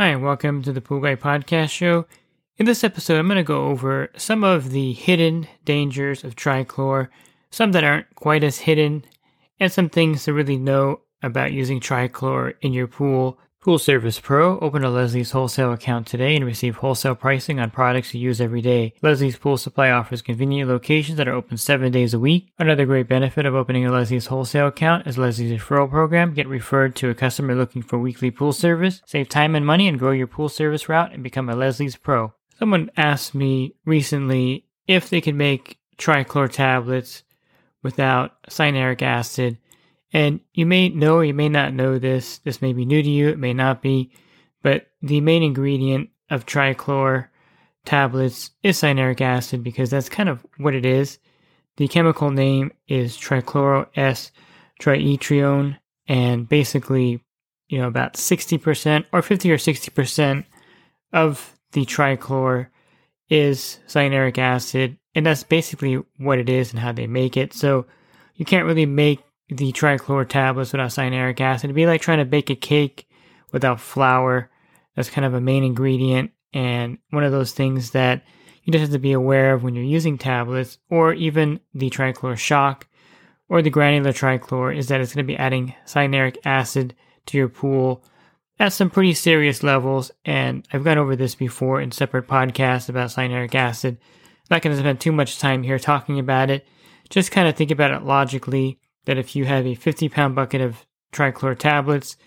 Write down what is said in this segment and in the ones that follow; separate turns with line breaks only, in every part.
Hi, and welcome to the Pool Guy Podcast Show. In this episode, I'm going to go over some of the hidden dangers of trichlor, some that aren't quite as hidden, and some things to really know about using trichlor in your pool Pool Service Pro. Open a Leslie's wholesale account today and receive wholesale pricing on products you use every day. Leslie's Pool Supply offers convenient locations that are open seven days a week. Another great benefit of opening a Leslie's wholesale account is Leslie's referral program. Get referred to a customer looking for weekly pool service. Save time and money and grow your pool service route and become a Leslie's Pro. Someone asked me recently if they could make trichlor tablets without cyanuric acid and you may know you may not know this. This may be new to you, it may not be. But the main ingredient of trichlor tablets is cyanuric acid because that's kind of what it is. The chemical name is trichloro S trietrione, and basically, you know, about 60% or 50 or 60% of the trichlor is cyanuric acid, and that's basically what it is and how they make it. So you can't really make the trichlor tablets without cyanuric acid. It'd be like trying to bake a cake without flour. That's kind of a main ingredient and one of those things that you just have to be aware of when you're using tablets or even the trichlor shock or the granular trichlor is that it's going to be adding cyanuric acid to your pool at some pretty serious levels. And I've gone over this before in separate podcasts about cyanuric acid. I'm not going to spend too much time here talking about it. Just kind of think about it logically that if you have a 50 pound bucket of trichlor tablets,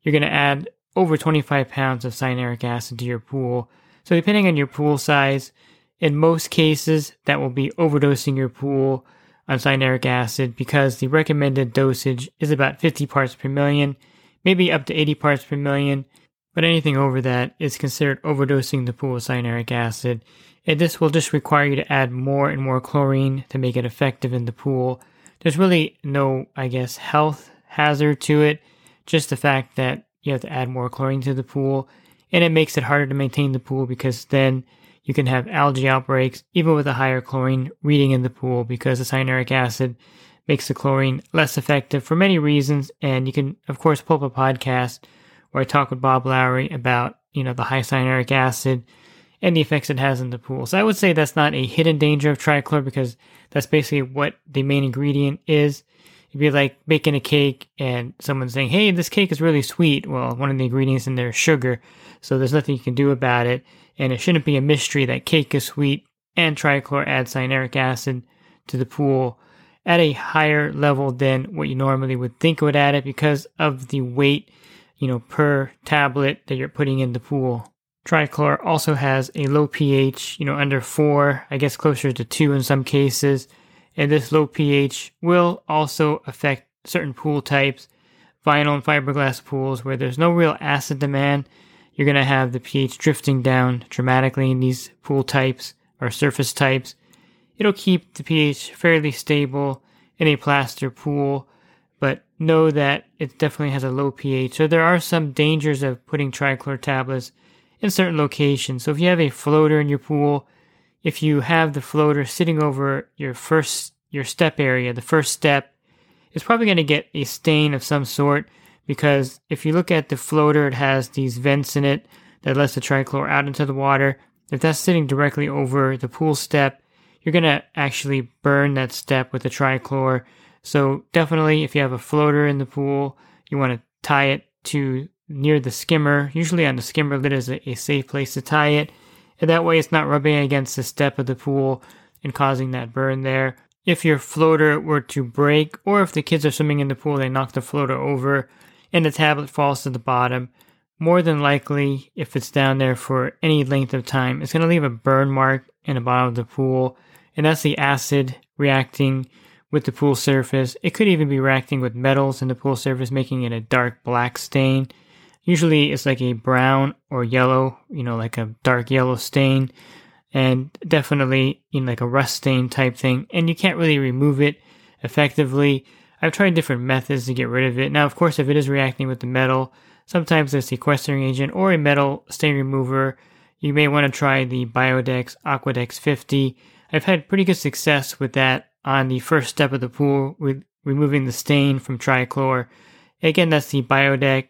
you're going to add over 25 pounds of cyanuric acid to your pool. So, depending on your pool size, in most cases, that will be overdosing your pool on cyanuric acid because the recommended dosage is about 50 parts per million, maybe up to 80 parts per million. But anything over that is considered overdosing the pool with cyanuric acid. And this will just require you to add more and more chlorine to make it effective in the pool there's really no, I guess, health hazard to it. Just the fact that you have to add more chlorine to the pool, and it makes it harder to maintain the pool because then you can have algae outbreaks even with a higher chlorine reading in the pool because the cyanuric acid makes the chlorine less effective for many reasons. And you can, of course, pull up a podcast where I talk with Bob Lowry about, you know, the high cyanuric acid and the effects it has in the pool. So I would say that's not a hidden danger of trichlor because that's basically what the main ingredient is. It'd be like baking a cake and someone saying, hey, this cake is really sweet. Well, one of the ingredients in there is sugar, so there's nothing you can do about it. And it shouldn't be a mystery that cake is sweet and trichlor adds cyanuric acid to the pool at a higher level than what you normally would think would add it because of the weight, you know, per tablet that you're putting in the pool. Trichlor also has a low pH, you know, under 4, I guess closer to 2 in some cases. And this low pH will also affect certain pool types, vinyl and fiberglass pools where there's no real acid demand. You're going to have the pH drifting down dramatically in these pool types or surface types. It'll keep the pH fairly stable in a plaster pool, but know that it definitely has a low pH. So there are some dangers of putting trichlor tablets in certain locations. So if you have a floater in your pool, if you have the floater sitting over your first your step area, the first step, it's probably going to get a stain of some sort because if you look at the floater, it has these vents in it that lets the trichlor out into the water. If that's sitting directly over the pool step, you're going to actually burn that step with the trichlor. So definitely if you have a floater in the pool, you want to tie it to near the skimmer. Usually on the skimmer lid is a, a safe place to tie it. And that way it's not rubbing against the step of the pool and causing that burn there. If your floater were to break, or if the kids are swimming in the pool, they knock the floater over and the tablet falls to the bottom, more than likely, if it's down there for any length of time, it's going to leave a burn mark in the bottom of the pool. And that's the acid reacting with the pool surface. It could even be reacting with metals in the pool surface, making it a dark black stain. Usually it's like a brown or yellow, you know, like a dark yellow stain, and definitely in like a rust stain type thing. And you can't really remove it effectively. I've tried different methods to get rid of it. Now, of course, if it is reacting with the metal, sometimes a sequestering agent or a metal stain remover, you may want to try the Biodex Aquadex 50. I've had pretty good success with that on the first step of the pool with removing the stain from trichlor. Again, that's the Biodex,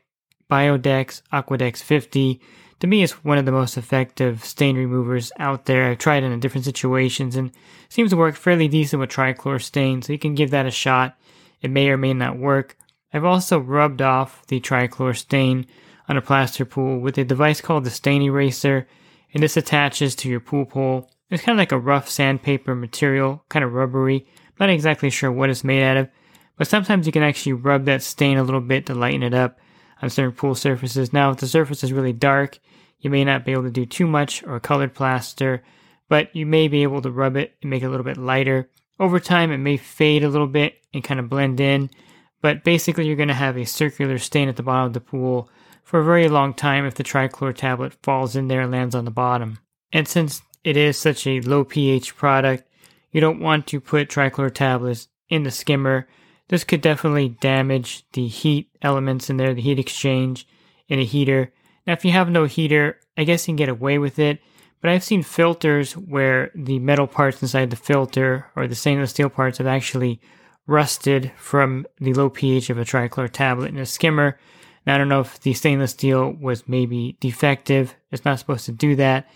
Biodex Aquadex 50. To me, it's one of the most effective stain removers out there. I've tried it in different situations and seems to work fairly decent with trichlor stain, so you can give that a shot. It may or may not work. I've also rubbed off the trichlor stain on a plaster pool with a device called the stain eraser, and this attaches to your pool pole. It's kind of like a rough sandpaper material, kind of rubbery. I'm not exactly sure what it's made out of, but sometimes you can actually rub that stain a little bit to lighten it up on certain pool surfaces. Now, if the surface is really dark, you may not be able to do too much or colored plaster, but you may be able to rub it and make it a little bit lighter. Over time, it may fade a little bit and kind of blend in, but basically, you're going to have a circular stain at the bottom of the pool for a very long time if the trichlor tablet falls in there and lands on the bottom. And since it is such a low pH product, you don't want to put trichlor tablets in the skimmer. This could definitely damage the heat elements in there, the heat exchange in a heater. Now, if you have no heater, I guess you can get away with it, but I've seen filters where the metal parts inside the filter or the stainless steel parts have actually rusted from the low pH of a trichlor tablet in a skimmer. Now, I don't know if the stainless steel was maybe defective. It's not supposed to do that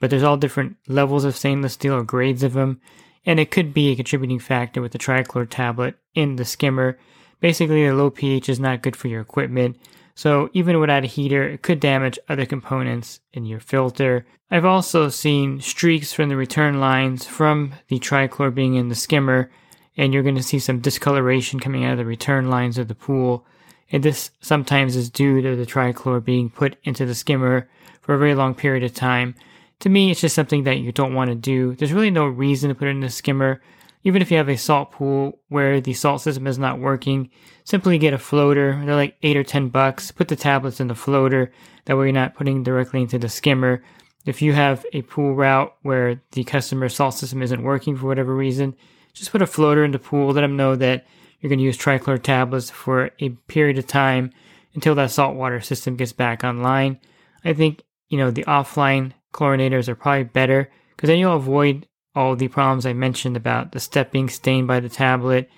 but there's all different levels of stainless steel or grades of them, and it could be a contributing factor with the trichlor tablet in the skimmer. Basically, the low pH is not good for your equipment, so even without a heater, it could damage other components in your filter. I've also seen streaks from the return lines from the trichlor being in the skimmer, and you're going to see some discoloration coming out of the return lines of the pool. And this sometimes is due to the trichlor being put into the skimmer for a very long period of time to me, it's just something that you don't want to do. There's really no reason to put it in the skimmer. Even if you have a salt pool where the salt system is not working, simply get a floater. They're like eight or ten bucks. Put the tablets in the floater. That way you're not putting directly into the skimmer. If you have a pool route where the customer salt system isn't working for whatever reason, just put a floater in the pool. Let them know that you're going to use trichlor tablets for a period of time until that saltwater system gets back online. I think, you know, the offline chlorinators are probably better because then you'll avoid all the problems I mentioned about the step being stained by the tablet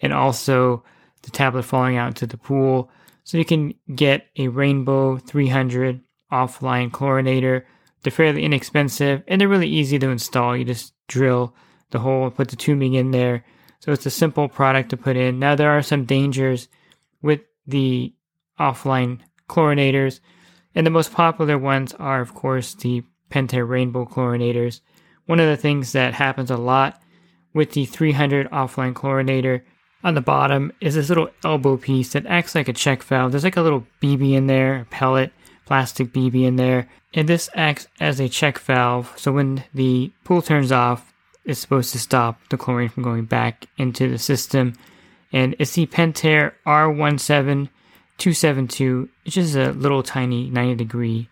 and also the tablet falling out into the pool. So you can get a Rainbow 300 offline chlorinator. They're fairly inexpensive and they're really easy to install. You just drill the hole and put the tubing in there. So it's a simple product to put in. Now there are some dangers with the offline chlorinators, and the most popular ones are, of course, the Pentair Rainbow chlorinators. One of the things that happens a lot with the 300 offline chlorinator on the bottom is this little elbow piece that acts like a check valve. There's like a little BB in there, a pellet, plastic BB in there, and this acts as a check valve. So when the pool turns off, it's supposed to stop the chlorine from going back into the system. And it's the Pentair R17272, which is a little tiny 90 degree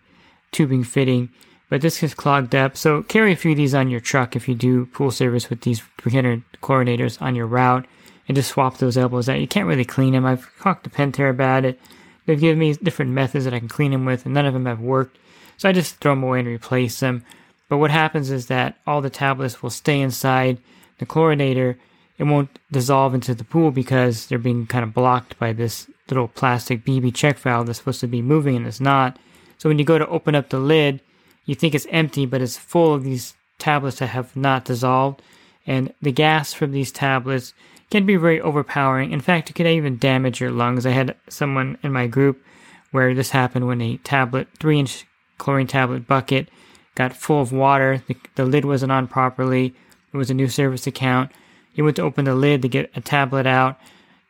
tubing fitting but this is clogged up. So carry a few of these on your truck if you do pool service with these 300 chlorinators on your route and just swap those elbows out. You can't really clean them. I've talked to Pentair about it. They've given me different methods that I can clean them with and none of them have worked. So I just throw them away and replace them. But what happens is that all the tablets will stay inside the chlorinator. It won't dissolve into the pool because they're being kind of blocked by this little plastic BB check valve that's supposed to be moving and it's not. So when you go to open up the lid, you think it's empty, but it's full of these tablets that have not dissolved. And the gas from these tablets can be very overpowering. In fact, it can even damage your lungs. I had someone in my group where this happened when a tablet, three inch chlorine tablet bucket, got full of water. The, the lid wasn't on properly. It was a new service account. He went to open the lid to get a tablet out,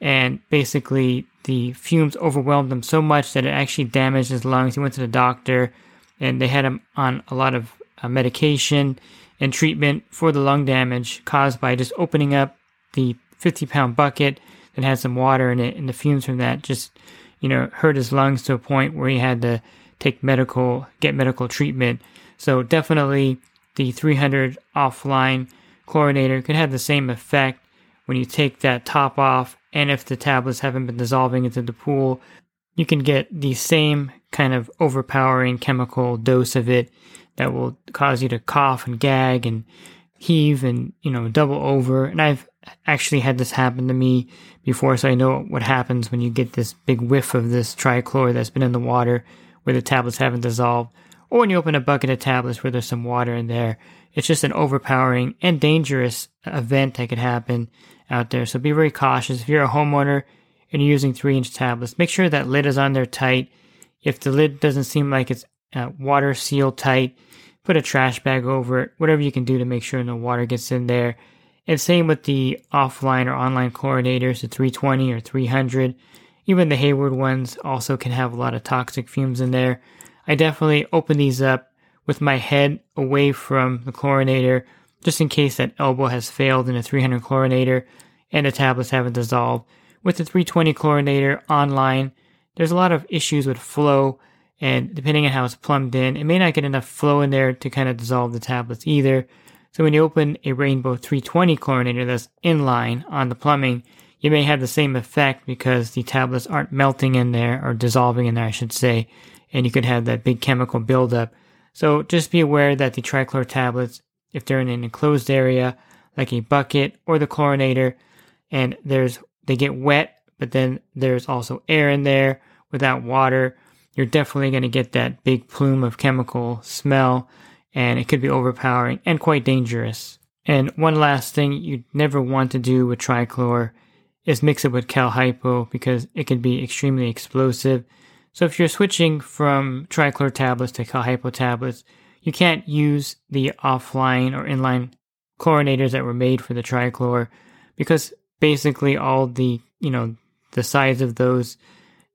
and basically the fumes overwhelmed him so much that it actually damaged his lungs. He went to the doctor and they had him on a lot of uh, medication and treatment for the lung damage caused by just opening up the 50 pound bucket that had some water in it, and the fumes from that just, you know, hurt his lungs to a point where he had to take medical, get medical treatment. So definitely the 300 offline chlorinator could have the same effect when you take that top off, and if the tablets haven't been dissolving into the pool, you can get the same kind of overpowering chemical dose of it that will cause you to cough and gag and heave and you know double over. And i've actually had this happen to me before so i know what happens when you get this big whiff of this trichlor that's been in the water where the tablets haven't dissolved. Or when you open a bucket of tablets where there's some water in there it's just an overpowering and dangerous event that could happen out there. So be very cautious. If you're a homeowner and you're using three inch tablets make sure that lid is on there tight if the lid doesn't seem like it's uh, water sealed tight put a trash bag over it, whatever you can do to make sure no water gets in there. And same with the offline or online chlorinators, the 320 or 300. Even the Hayward ones also can have a lot of toxic fumes in there. I definitely open these up with my head away from the chlorinator just in case that elbow has failed in a 300 chlorinator and the tablets haven't dissolved. With the 320 chlorinator online, there's a lot of issues with flow and depending on how it's plumbed in, it may not get enough flow in there to kind of dissolve the tablets either. So when you open a Rainbow 320 chlorinator that's inline on the plumbing, you may have the same effect because the tablets aren't melting in there or dissolving in there, I should say, and you could have that big chemical buildup. So just be aware that the trichlor tablets, if they're in an enclosed area like a bucket or the chlorinator, and there's they get wet, but then there's also air in there without water you're definitely going to get that big plume of chemical smell, and it could be overpowering and quite dangerous. And one last thing you never want to do with trichlor is mix it with cal hypo because it can be extremely explosive. So if you're switching from trichlor tablets to cal hypo tablets, you can't use the offline or inline chlorinators that were made for the trichlor because basically all the, you know, the sides of those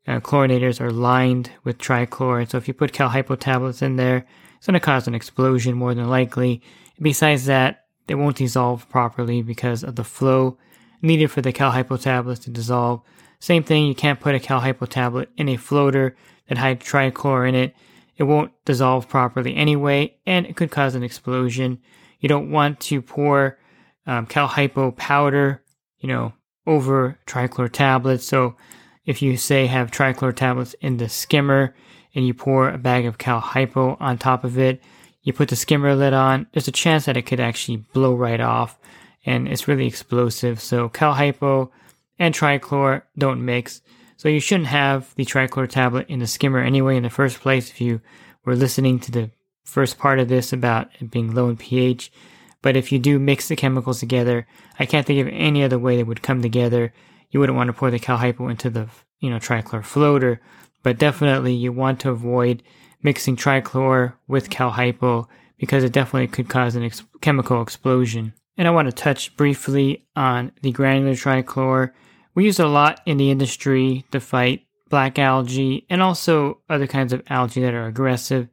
uh, chlorinators are lined with trichlor. So if you put cal tablets in there, it's going to cause an explosion more than likely. Besides that, they won't dissolve properly because of the flow needed for the cal tablets to dissolve. Same thing, you can't put a cal tablet in a floater that had trichlor in it. It won't dissolve properly anyway, and it could cause an explosion. You don't want to pour um, cal powder, you know, over trichlor tablets. So if you say have trichlor tablets in the skimmer and you pour a bag of cal hypo on top of it, you put the skimmer lid on, there's a chance that it could actually blow right off and it's really explosive. So cal hypo and trichlor don't mix. So you shouldn't have the trichlor tablet in the skimmer anyway in the first place if you were listening to the first part of this about it being low in pH. But if you do mix the chemicals together, I can't think of any other way they would come together you wouldn't want to pour the cal hypo into the you know trichlor floater, but definitely you want to avoid mixing trichlor with cal hypo because it definitely could cause an ex- chemical explosion. And I want to touch briefly on the granular trichlor. We use a lot in the industry to fight black algae and also other kinds of algae that are aggressive.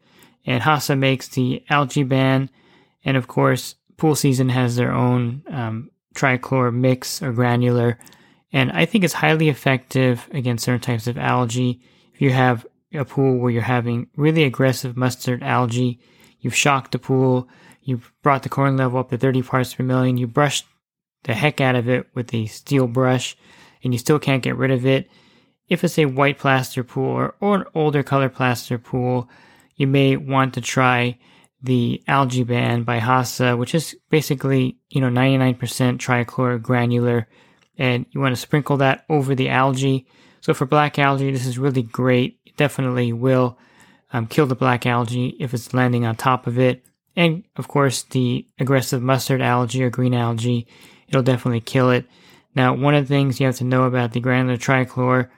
And HASA makes the algae ban, and of course, Pool Season has their own um, trichlor mix or granular and I think it's highly effective against certain types of algae. If you have a pool where you're having really aggressive mustard algae, you've shocked the pool, you've brought the chlorine level up to 30 parts per million, you brushed the heck out of it with a steel brush, and you still can't get rid of it. If it's a white plaster pool or, or an older color plaster pool, you may want to try the algae ban by HASA, which is basically, you know, 99% trichlor granular and you want to sprinkle that over the algae. So for black algae, this is really great. It definitely will um, kill the black algae if it's landing on top of it. And of course, the aggressive mustard algae or green algae, it'll definitely kill it. Now, one of the things you have to know about the granular trichlor,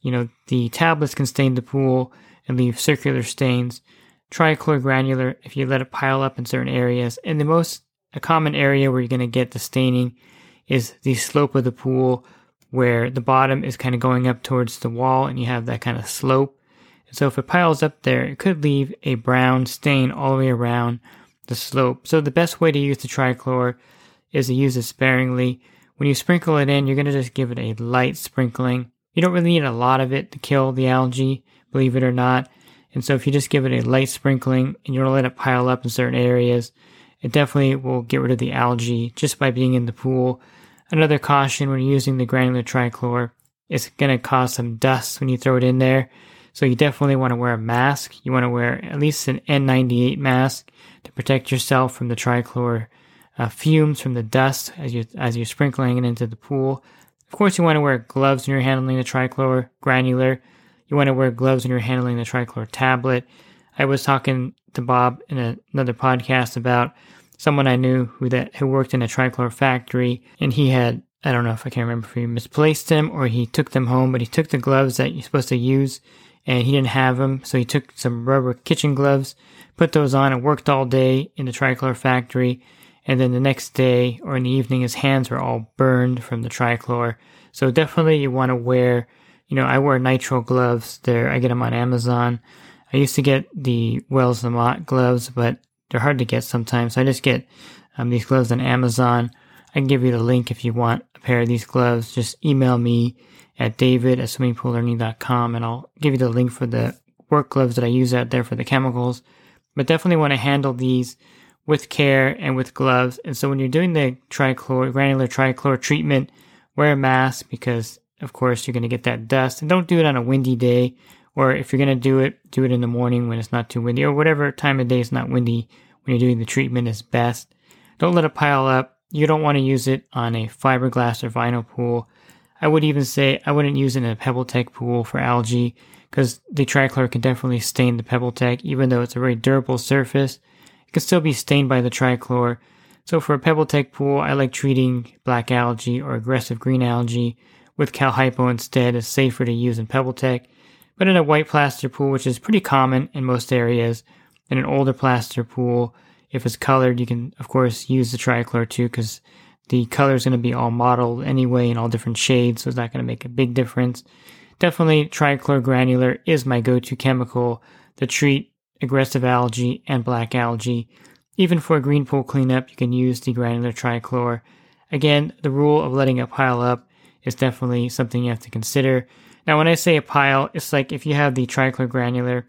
you know, the tablets can stain the pool and leave circular stains. Trichlor granular, if you let it pile up in certain areas, and the most a common area where you're going to get the staining is the slope of the pool where the bottom is kind of going up towards the wall and you have that kind of slope. And so if it piles up there, it could leave a brown stain all the way around the slope. So the best way to use the trichlor is to use it sparingly. When you sprinkle it in, you're going to just give it a light sprinkling. You don't really need a lot of it to kill the algae, believe it or not. And so if you just give it a light sprinkling and you don't let it pile up in certain areas, it definitely will get rid of the algae just by being in the pool. Another caution when using the granular trichlor, it's going to cause some dust when you throw it in there. So you definitely want to wear a mask. You want to wear at least an N98 mask to protect yourself from the trichlor uh, fumes from the dust as you as you're sprinkling it into the pool. Of course, you want to wear gloves when you're handling the trichlor granular. You want to wear gloves when you're handling the trichlor tablet. I was talking to Bob in a, another podcast about someone I knew who that who worked in a trichlor factory, and he had I don't know if I can remember if he misplaced them or he took them home, but he took the gloves that you're supposed to use and he didn't have them, so he took some rubber kitchen gloves, put those on, and worked all day in the trichlor factory. And then the next day or in the evening, his hands were all burned from the trichlor. So definitely you want to wear, you know, I wear nitrile gloves there. I get them on Amazon. I used to get the Wells Lamont gloves, but they're hard to get sometimes. So I just get um, these gloves on Amazon. I can give you the link if you want a pair of these gloves. Just email me at david at swimmingpoollearning.com and I'll give you the link for the work gloves that I use out there for the chemicals. But definitely want to handle these with care and with gloves. And so when you're doing the trichlor, granular trichlor treatment, wear a mask because of course you're going to get that dust and don't do it on a windy day. Or if you're going to do it, do it in the morning when it's not too windy or whatever time of day is not windy when you're doing the treatment is best. Don't let it pile up. You don't want to use it on a fiberglass or vinyl pool. I would even say I wouldn't use it in a PebbleTec pool for algae because the trichlor can definitely stain the PebbleTec, even though it's a very durable surface It can still be stained by the trichlor. So for a PebbleTec pool, I like treating black algae or aggressive green algae with Cal Hypo instead. is safer to use in PebbleTec. But in a white plaster pool, which is pretty common in most areas, in an older plaster pool, if it's colored, you can of course use the trichlor too, because the color is going to be all mottled anyway in all different shades, so it's not going to make a big difference. Definitely, trichlor granular is my go-to chemical to treat aggressive algae, and black algae. Even for a green pool cleanup, you can use the granular trichlor. Again, the rule of letting it pile up is definitely something you have to consider. Now, when I say a pile, it's like if you have the trichlor granular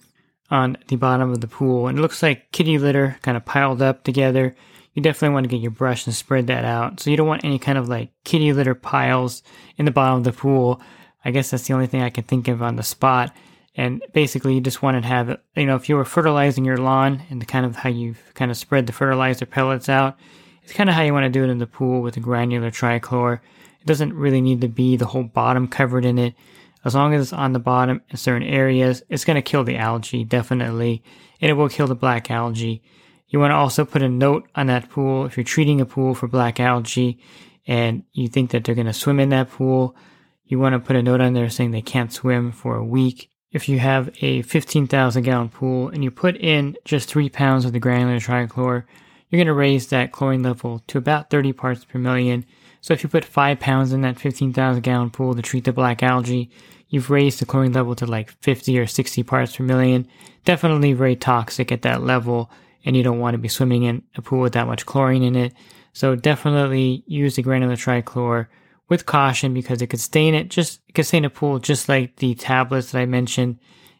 on the bottom of the pool and it looks like kitty litter kind of piled up together, you definitely want to get your brush and spread that out. So you don't want any kind of like kitty litter piles in the bottom of the pool. I guess that's the only thing I can think of on the spot. And basically, you just want to have, you know, if you were fertilizing your lawn and the kind of how you kind of spread the fertilizer pellets out, it's kind of how you want to do it in the pool with the granular trichlor. Doesn't really need to be the whole bottom covered in it. As long as it's on the bottom in certain areas, it's going to kill the algae, definitely, and it will kill the black algae. You want to also put a note on that pool if you're treating a pool for black algae and you think that they're going to swim in that pool. You want to put a note on there saying they can't swim for a week if you have a 15,000 gallon pool and you put in just three pounds of the granular trichlor, you're going to raise that chlorine level to about 30 parts per million. So if you put five pounds in that 15,000 gallon pool to treat the black algae, you've raised the chlorine level to like 50 or 60 parts per million. Definitely very toxic at that level, and you don't want to be swimming in a pool with that much chlorine in it. So definitely use the granular trichlor with caution because it could stain it just it could stain a pool just like the tablets that I mentioned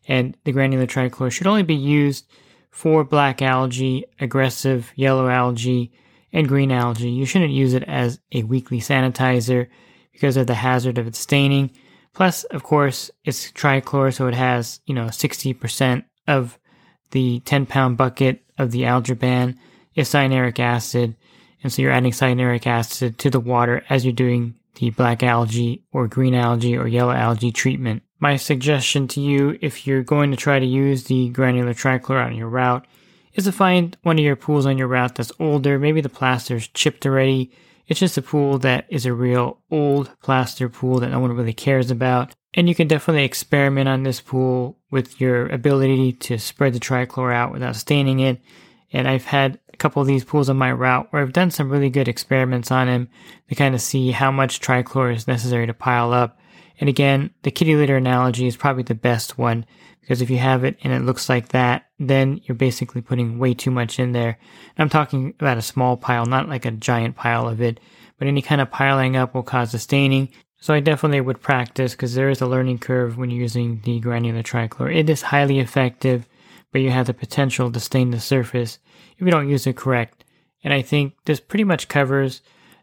and the granular trichlor should only be used for black algae, aggressive yellow algae, and green algae. You shouldn't use it as a weekly sanitizer because of the hazard of its staining. Plus, of course, it's trichlor, so it has, you know, 60% of the 10 pound bucket of the algae ban is cyanuric acid. And so you're adding cyanuric acid to the water as you're doing the black algae or green algae or yellow algae treatment. My suggestion to you, if you're going to try to use the granular trichlor on your route, is to find one of your pools on your route that's older. Maybe the plaster's chipped already. It's just a pool that is a real old plaster pool that no one really cares about. And you can definitely experiment on this pool with your ability to spread the trichlor out without staining it. And I've had a couple of these pools on my route where I've done some really good experiments on them to kind of see how much trichlor is necessary to pile up. And again, the kitty litter analogy is probably the best one because if you have it and it looks like that, then you're basically putting way too much in there. And I'm talking about a small pile, not like a giant pile of it, but any kind of piling up will cause a staining. So I definitely would practice because there is a learning curve when you're using the granular trichlor. It is highly effective, but you have the potential to stain the surface if you don't use it correct. And I think this pretty much covers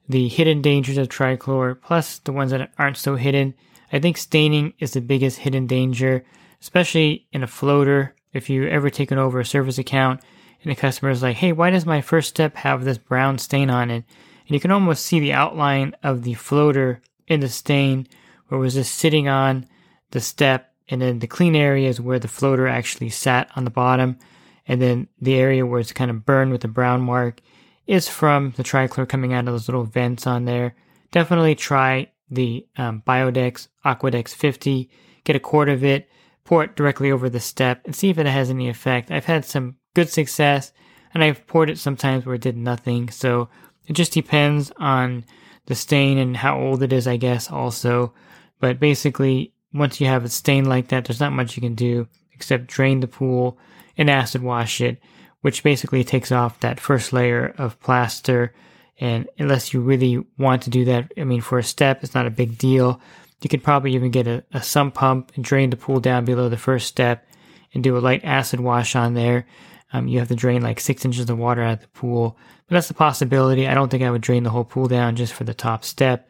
the hidden dangers of trichlor, plus the ones that aren't so hidden. I think staining is the biggest hidden danger, especially in a floater. If you ever taken over a service account and the customer is like, hey, why does my first step have this brown stain on it? And you can almost see the outline of the floater in the stain where it was just sitting on the step. And then the clean area is where the floater actually sat on the bottom. And then the area where it's kind of burned with a brown mark is from the trichlor coming out of those little vents on there. Definitely try the um, Biodex Aquadex 50. Get a quart of it, pour it directly over the step, and see if it has any effect. I've had some good success, and I've poured it sometimes where it did nothing. So it just depends on the stain and how old it is, I guess, also. But basically, once you have a stain like that, there's not much you can do except drain the pool and acid wash it which basically takes off that first layer of plaster. And unless you really want to do that, I mean, for a step, it's not a big deal. You could probably even get a, a sump pump and drain the pool down below the first step and do a light acid wash on there. Um, you have to drain like six inches of water out of the pool, but that's a possibility. I don't think I would drain the whole pool down just for the top step,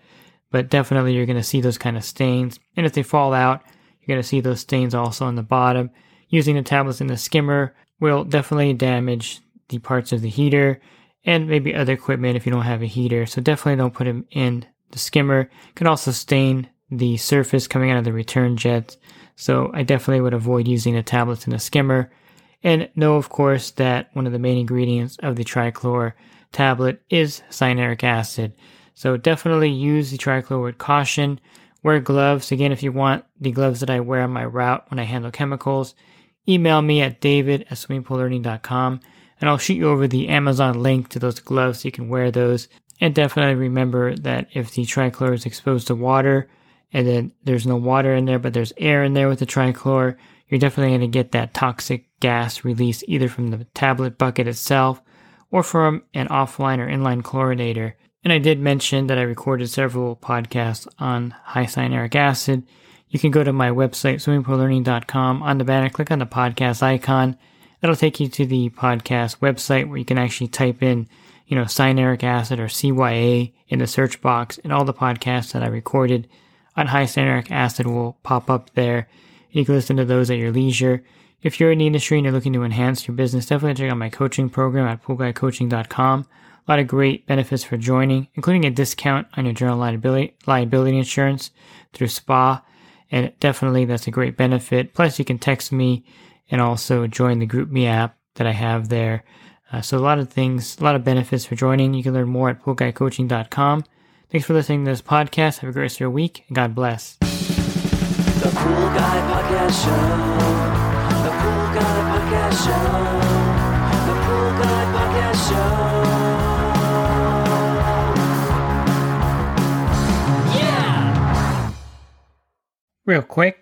but definitely you're going to see those kind of stains. And if they fall out, you're going to see those stains also on the bottom. Using the tablets in the skimmer will definitely damage the parts of the heater and maybe other equipment if you don't have a heater. So definitely don't put them in the skimmer. Can also stain the surface coming out of the return jets. So I definitely would avoid using the tablets in the skimmer. And know, of course, that one of the main ingredients of the trichlor tablet is cyanuric acid. So definitely use the trichlor with caution. Wear gloves. Again, if you want the gloves that I wear on my route when I handle chemicals, email me at david at swimmingpoollearning.com and I'll shoot you over the Amazon link to those gloves so you can wear those. And definitely remember that if the trichlor is exposed to water and then there's no water in there, but there's air in there with the trichlor, you're definitely going to get that toxic gas release either from the tablet bucket itself or from an offline or inline chlorinator. And I did mention that I recorded several podcasts on high cyanuric acid you can go to my website, swimmingpoollearning.com. On the banner, click on the podcast icon. That'll take you to the podcast website where you can actually type in, you know, cyanuric acid or CYA in the search box, and all the podcasts that I recorded on high cyanuric acid will pop up there. You can listen to those at your leisure. If you're in the industry and you're looking to enhance your business, definitely check out my coaching program at poolguycoaching.com. A lot of great benefits for joining, including a discount on your general liability, liability insurance through SPA and definitely that's a great benefit. Plus, you can text me and also join the GroupMe app that I have there. Uh, so a lot of things, a lot of benefits for joining. You can learn more at poolguycoaching.com. Thanks for listening to this podcast. Have a great rest of your week, and God bless.
The Pool Guy Podcast Show. The Pool Guy Podcast Show. The Pool Guy Podcast Show. Yeah!
Real quick,